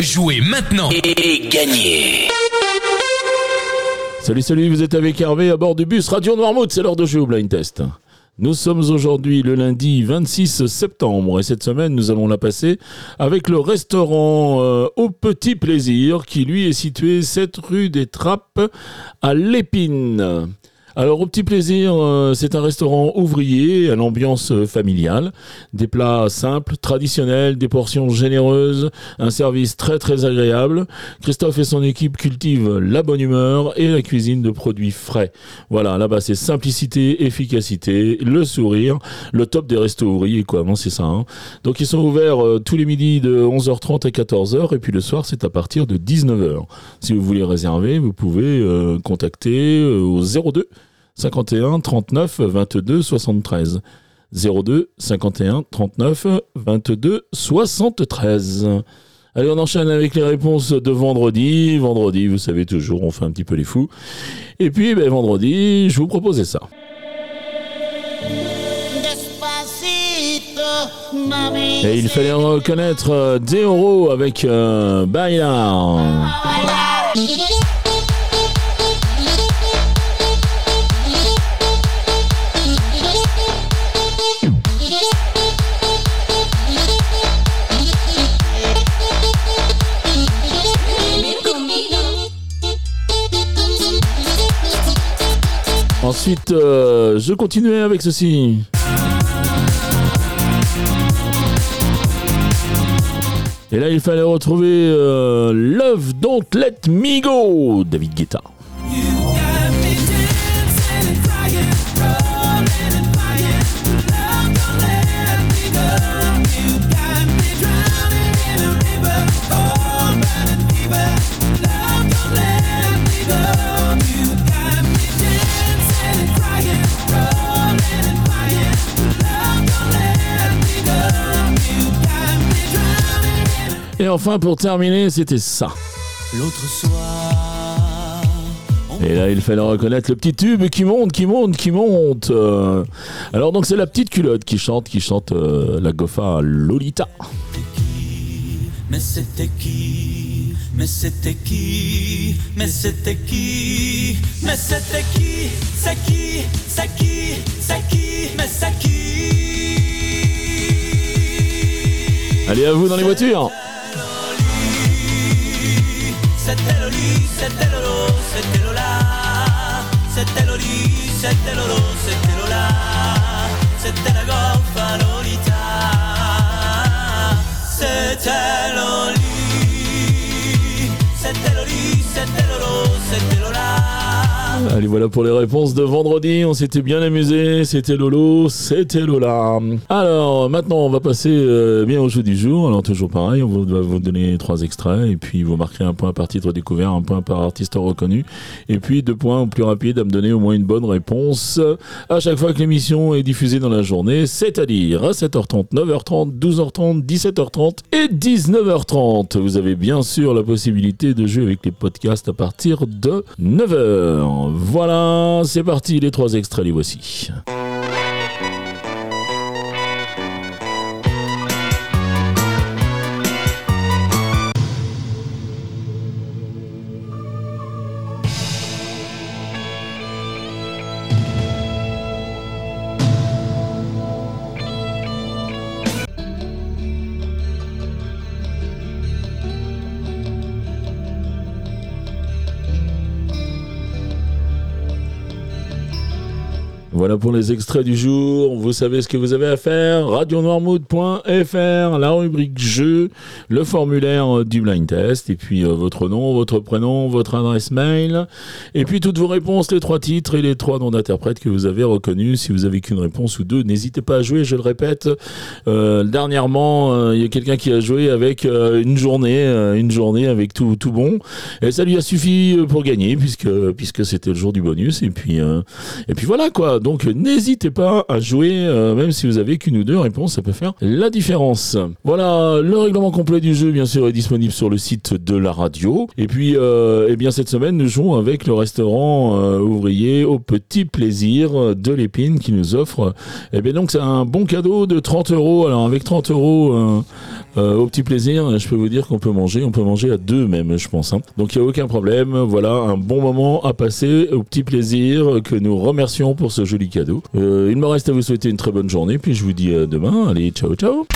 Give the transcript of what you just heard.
Jouez maintenant et gagnez Salut, salut, vous êtes avec Hervé à bord du bus Radio Noirmouth, c'est l'heure de jouer au blind test. Nous sommes aujourd'hui le lundi 26 septembre et cette semaine nous allons la passer avec le restaurant euh, Au Petit Plaisir qui lui est situé 7 rue des Trappes à Lépine. Alors au petit plaisir, euh, c'est un restaurant ouvrier à l'ambiance euh, familiale, des plats simples, traditionnels, des portions généreuses, un service très très agréable. Christophe et son équipe cultivent la bonne humeur et la cuisine de produits frais. Voilà, là-bas c'est simplicité, efficacité, le sourire, le top des restos ouvriers quoi, c'est ça. Hein. Donc ils sont ouverts euh, tous les midis de 11h30 à 14h et puis le soir c'est à partir de 19h. Si vous voulez réserver, vous pouvez contacter au 02 51 39 22 73. 02 51 39 22 73. Allez, on enchaîne avec les réponses de vendredi. Vendredi, vous savez toujours, on fait un petit peu les fous. Et puis, ben, vendredi, je vous proposais ça. Et il fallait reconnaître euh, Deoro avec euh, Baila. Ensuite, euh, je continuais avec ceci. Et là, il fallait retrouver euh, Love Don't Let Me Go, David Guetta. Enfin, pour terminer, c'était ça. L'autre soir. Et là, il fallait reconnaître le petit tube qui monte, qui monte, qui monte. Euh, alors, donc, c'est la petite culotte qui chante, qui chante euh, la Gofa Lolita. Mais c'était qui? Mais c'était qui? Mais c'était qui? Mais c'était qui? C'est qui? C'est qui? C'est qui? Mais c'est qui? Allez à vous dans les voitures c'était Loli, c'était Lolo, c'était Lola. C'était Loli, c'était Lolo, c'était Lola. C'était la goffa Lolita. C'était Loli. C'était Loli, c'était Lolo, c'était Lola. Allez, voilà pour les réponses de vendredi. On s'était bien amusé. C'était Lolo, c'était Lola. Alors, maintenant, on va passer euh, bien au jeu du jour. Alors, toujours pareil, on va vous donner trois extraits et puis vous marquerez un point par titre découvert, un point par artiste reconnu et puis deux points au plus rapide à me donner au moins une bonne réponse à chaque fois que l'émission est diffusée dans la journée, c'est-à-dire à 7h30, 9h30, 12h30, 17h30 et 19h30. Vous avez bien sûr la possibilité de jouer avec les podcasts à partir de 9h. Voilà, c'est parti, les trois extraits, les voici. Voilà pour les extraits du jour. Vous savez ce que vous avez à faire. radionoirmood.fr, la rubrique jeu, le formulaire du blind test, et puis euh, votre nom, votre prénom, votre adresse mail, et puis toutes vos réponses, les trois titres et les trois noms d'interprètes que vous avez reconnus. Si vous avez qu'une réponse ou deux, n'hésitez pas à jouer. Je le répète. Euh, dernièrement, euh, il y a quelqu'un qui a joué avec une journée, une journée avec tout, tout bon, et ça lui a suffi pour gagner puisque puisque c'était le jour du bonus. Et puis et puis voilà quoi. Donc n'hésitez pas à jouer, euh, même si vous avez qu'une ou deux réponses, ça peut faire la différence. Voilà, le règlement complet du jeu, bien sûr, est disponible sur le site de la radio. Et puis, euh, eh bien, cette semaine, nous jouons avec le restaurant euh, ouvrier au petit plaisir de l'épine qui nous offre, eh bien, donc, c'est un bon cadeau de 30 euros. Alors, avec 30 euros au petit plaisir, je peux vous dire qu'on peut manger, on peut manger à deux même, je pense. Hein. Donc, il n'y a aucun problème. Voilà, un bon moment à passer au petit plaisir que nous remercions pour ce cadeau. il me reste à vous souhaiter une très bonne journée, puis je vous dis à demain. Allez, ciao, ciao